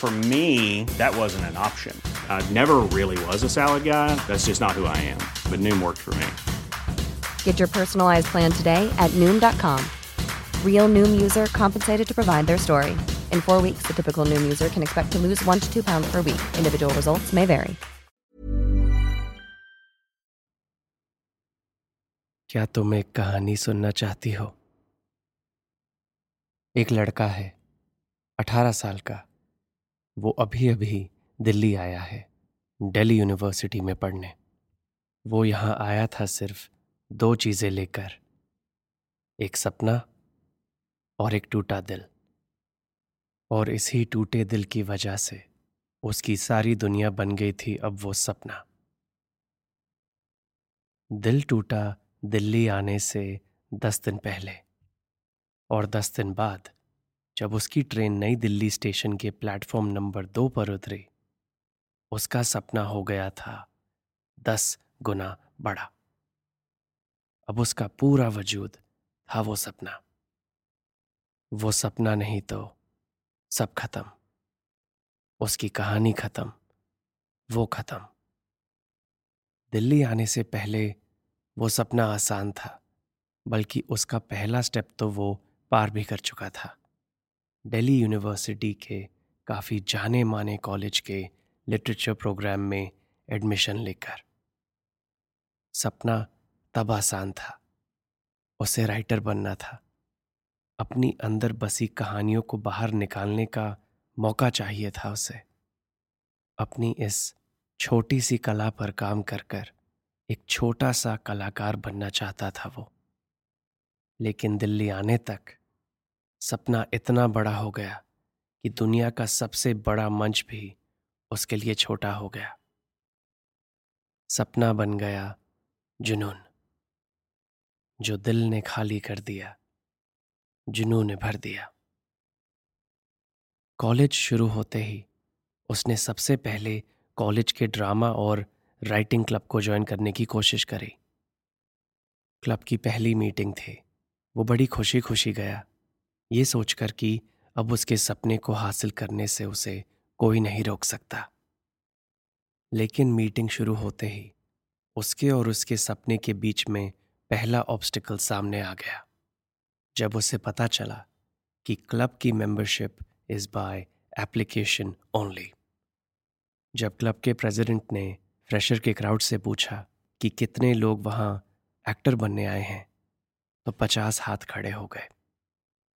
For me, that wasn't an option. I never really was a salad guy. That's just not who I am. But Noom worked for me. Get your personalized plan today at Noom.com. Real Noom user compensated to provide their story. In four weeks, the typical Noom user can expect to lose one to two pounds per week. Individual results may vary. क्या तुम एक कहानी सुनना चाहती हो एक लड़का है अठारह साल का वो अभी अभी दिल्ली आया है, दिल्ली यूनिवर्सिटी में पढ़ने। वो यहाँ आया था सिर्फ़ दो चीज़ें लेकर, एक सपना और एक टूटा दिल। और इसी टूटे दिल की वजह से उसकी सारी दुनिया बन गई थी अब वो सपना। दिल टूटा दिल्ली आने से दस दिन पहले और दस दिन बाद जब उसकी ट्रेन नई दिल्ली स्टेशन के प्लेटफॉर्म नंबर दो पर उतरी, उसका सपना हो गया था दस गुना बड़ा। अब उसका पूरा वजूद था वो सपना। वो सपना नहीं तो सब खत्म। उसकी कहानी खत्म, वो खत्म। दिल्ली आने से पहले वो सपना आसान था, बल्कि उसका पहला स्टेप तो वो पार भी कर चुका था। दिल्ली यूनिवर्सिटी के काफ़ी जाने माने कॉलेज के लिटरेचर प्रोग्राम में एडमिशन लेकर। सपना तब आसान था। उसे राइटर बनना था। अपनी अंदर बसी कहानियों को बाहर निकालने का मौका चाहिए था उसे। अपनी इस छोटी सी कला पर काम कर कर एक छोटा सा कलाकार बनना चाहता था वो। लेकिन दिल्ली आने तक सपना इतना बड़ा हो गया कि दुनिया का सबसे बड़ा मंच भी उसके लिए छोटा हो गया। सपना बन गया जुनून, जो दिल ने खाली कर दिया, जुनून ने भर दिया। कॉलेज शुरू होते ही उसने सबसे पहले कॉलेज के ड्रामा और राइटिंग क्लब को ज्वाइन करने की कोशिश करी। क्लब की पहली मीटिंग थी, वो बड़ी खुशी खुशी गया। ये सोचकर कि अब उसके सपने को हासिल करने से उसे कोई नहीं रोक सकता। लेकिन मीटिंग शुरू होते ही उसके और उसके सपने के बीच में पहला ऑब्स्टिकल सामने आ गया। जब उसे पता चला कि क्लब की membership is by application only. जब क्लब के प्रेसिडेंट ने फ्रेशर के क्राउड से पूछा कि कितने लोग वहाँ एक्टर बनने आए हैं तो पचास हाथ खड़े हो गए।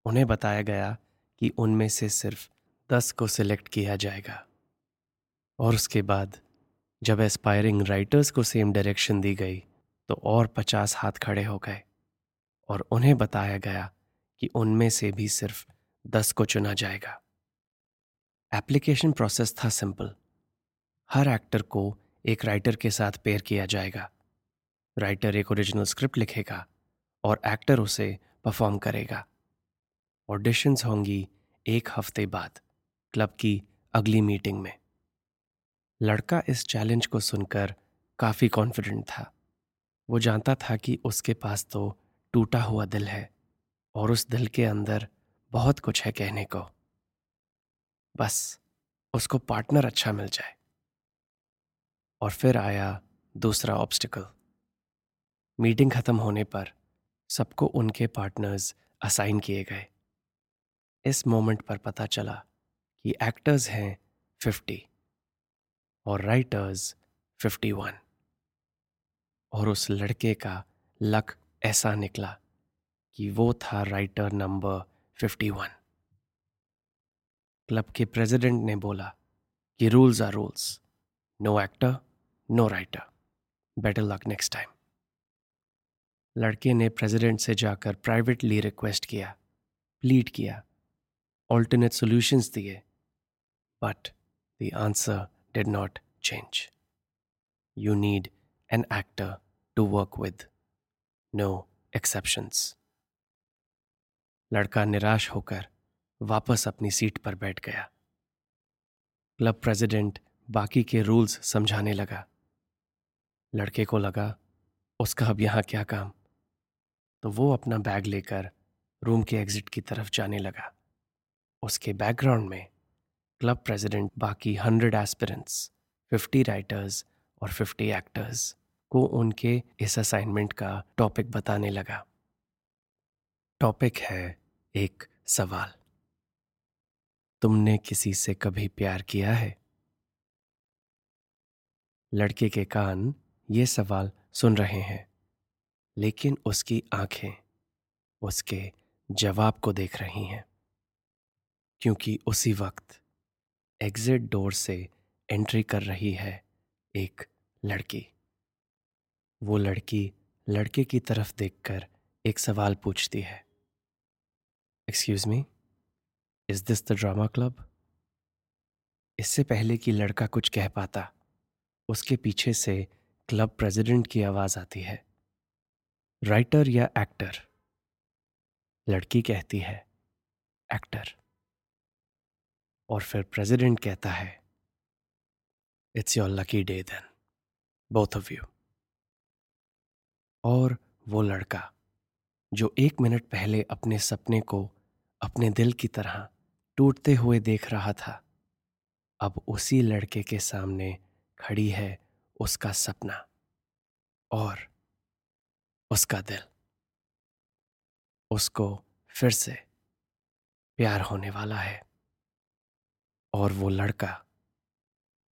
उन्हें बताया गया कि उनमें से सिर्फ़ दस को सिलेक्ट किया जाएगा। और उसके बाद, जब एस्पायरिंग राइटर्स को सेम डायरेक्शन दी गई तो और पचास हाथ खड़े हो गए। और उन्हें बताया गया कि उनमें से भी सिर्फ़ दस को चुना जाएगा। एप्लीकेशन प्रोसेस था सिंपल हर एक्टर को एक राइटर के साथ पेयर किया जाएगा। राइटर एक ओरिजिनल स्क्रिप्ट लिखेगा और एक्टर उसे परफॉर्म करेगा। ऑडिशंस होंगी एक हफ़्ते बाद क्लब की अगली मीटिंग में। लड़का इस चैलेंज को सुनकर काफ़ी कॉन्फिडेंट था। वो जानता था कि उसके पास तो टूटा हुआ दिल है और उस दिल के अंदर बहुत कुछ है कहने को। बस उसको पार्टनर अच्छा मिल जाए। और फिर आया दूसरा ऑब्स्टिकल। मीटिंग खत्म होने पर सबको उनके पार्टनर्स असाइन किए गए। इस मोमेंट पर पता चला कि एक्टर्स हैं फिफ्टी और राइटर्स फिफ्टी वन। और उस लड़के का लक ऐसा निकला कि वो था writer number fifty one. Club के प्रेसिडेंट ने बोला कि rules are rules, no actor, no writer. Better luck next time. लड़के ने प्रेसिडेंट से जाकर प्राइवेटली रिक्वेस्ट किया प्लीड किया ऑल्टरनेट सॉल्यूशंस दिए but the answer did not change you need an actor to work with no exceptions लड़का निराश होकर वापस अपनी सीट पर बैठ गया। क्लब प्रेसिडेंट बाकी के रूल्स समझाने लगा। लड़के को लगा, उसका अब यहाँ क्या काम? तो वो अपना बैग लेकर रूम के एग्जिट की तरफ़ जाने लगा। उसके बैकग्राउंड में क्लब प्रेसिडेंट बाकी हंड्रेड एस्पिरेंट्स फिफ्टी राइटर्स और फिफ्टी एक्टर्स को उनके इस असाइनमेंट का टॉपिक बताने लगा। टॉपिक है एक सवाल। तुमने किसी से कभी प्यार किया है? लड़के के कान ये सवाल सुन रहे हैं, लेकिन उसकी आँखें उसके जवाब को देख रही हैं। क्योंकि उसी वक्त एग्जिट डोर से एंट्री कर रही है एक लड़की। वो लड़की लड़के की तरफ़ देखकर एक सवाल पूछती है। Excuse me is this the drama club इससे पहले कि लड़का कुछ कह पाता, उसके पीछे से क्लब प्रेसिडेंट की आवाज़ आती है। राइटर या एक्टर? लड़की कहती है एक्टर और फिर प्रेसिडेंट कहता है it's your lucky day then both of you और वो लड़का, जो एक मिनट पहले अपने सपने को अपने दिल की तरह टूटते हुए देख रहा था, अब उसी लड़के के सामने खड़ी है उसका सपना और उसका दिल। उसको फिर से प्यार होने वाला है। और वो लड़का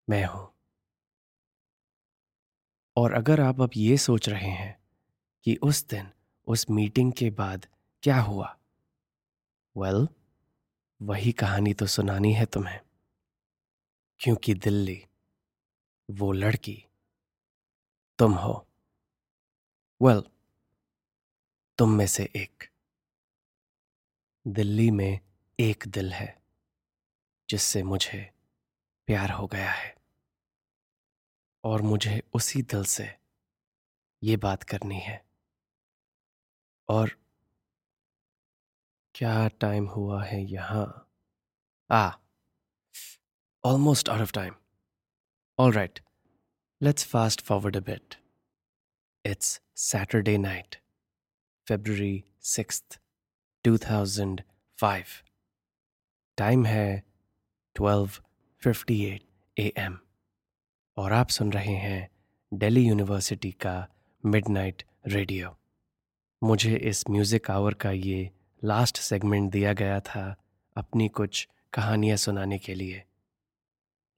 मैं हूँ। और अगर आप अब ये सोच रहे हैं कि उस दिन उस मीटिंग के बाद क्या हुआ? वेल well, वही कहानी तो सुनानी है तुम्हें। क्योंकि दिल्ली वो लड़की तुम हो। वेल well, तुम में से एक। दिल्ली में एक दिल है। जिससे मुझे प्यार हो गया है। और मुझे उसी दिल से ये बात करनी है। और क्या टाइम हुआ है यहाँ? आ almost out of time all right let's fast forward a bit it's Saturday night February six two thousand five time है फिफ्टी एट ए एम और आप सुन रहे हैं दिल्ली यूनिवर्सिटी का मिडनाइट रेडियो। मुझे इस म्यूज़िक आवर का ये लास्ट सेगमेंट दिया गया था अपनी कुछ कहानियाँ सुनाने के लिए।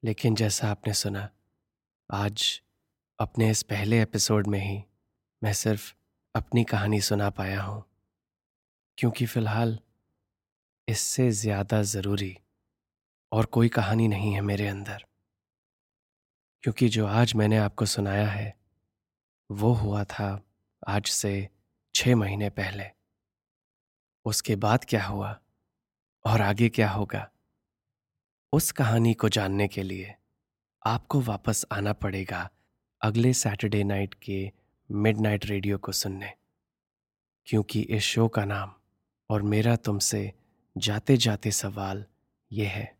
लेकिन जैसा आपने सुना, आज अपने इस पहले एपिसोड में ही मैं सिर्फ़ अपनी कहानी सुना पाया हूँ। क्योंकि फ़िलहाल इससे ज़्यादा ज़रूरी और कोई कहानी नहीं है मेरे अंदर। क्योंकि जो आज मैंने आपको सुनाया है, वो हुआ था आज से छह महीने पहले। उसके बाद क्या हुआ और आगे क्या होगा, उस कहानी को जानने के लिए आपको वापस आना पड़ेगा अगले सैटरडे नाइट के मिडनाइट रेडियो को सुनने। क्योंकि इस शो का नाम और मेरा तुमसे जाते जाते सवाल यह है।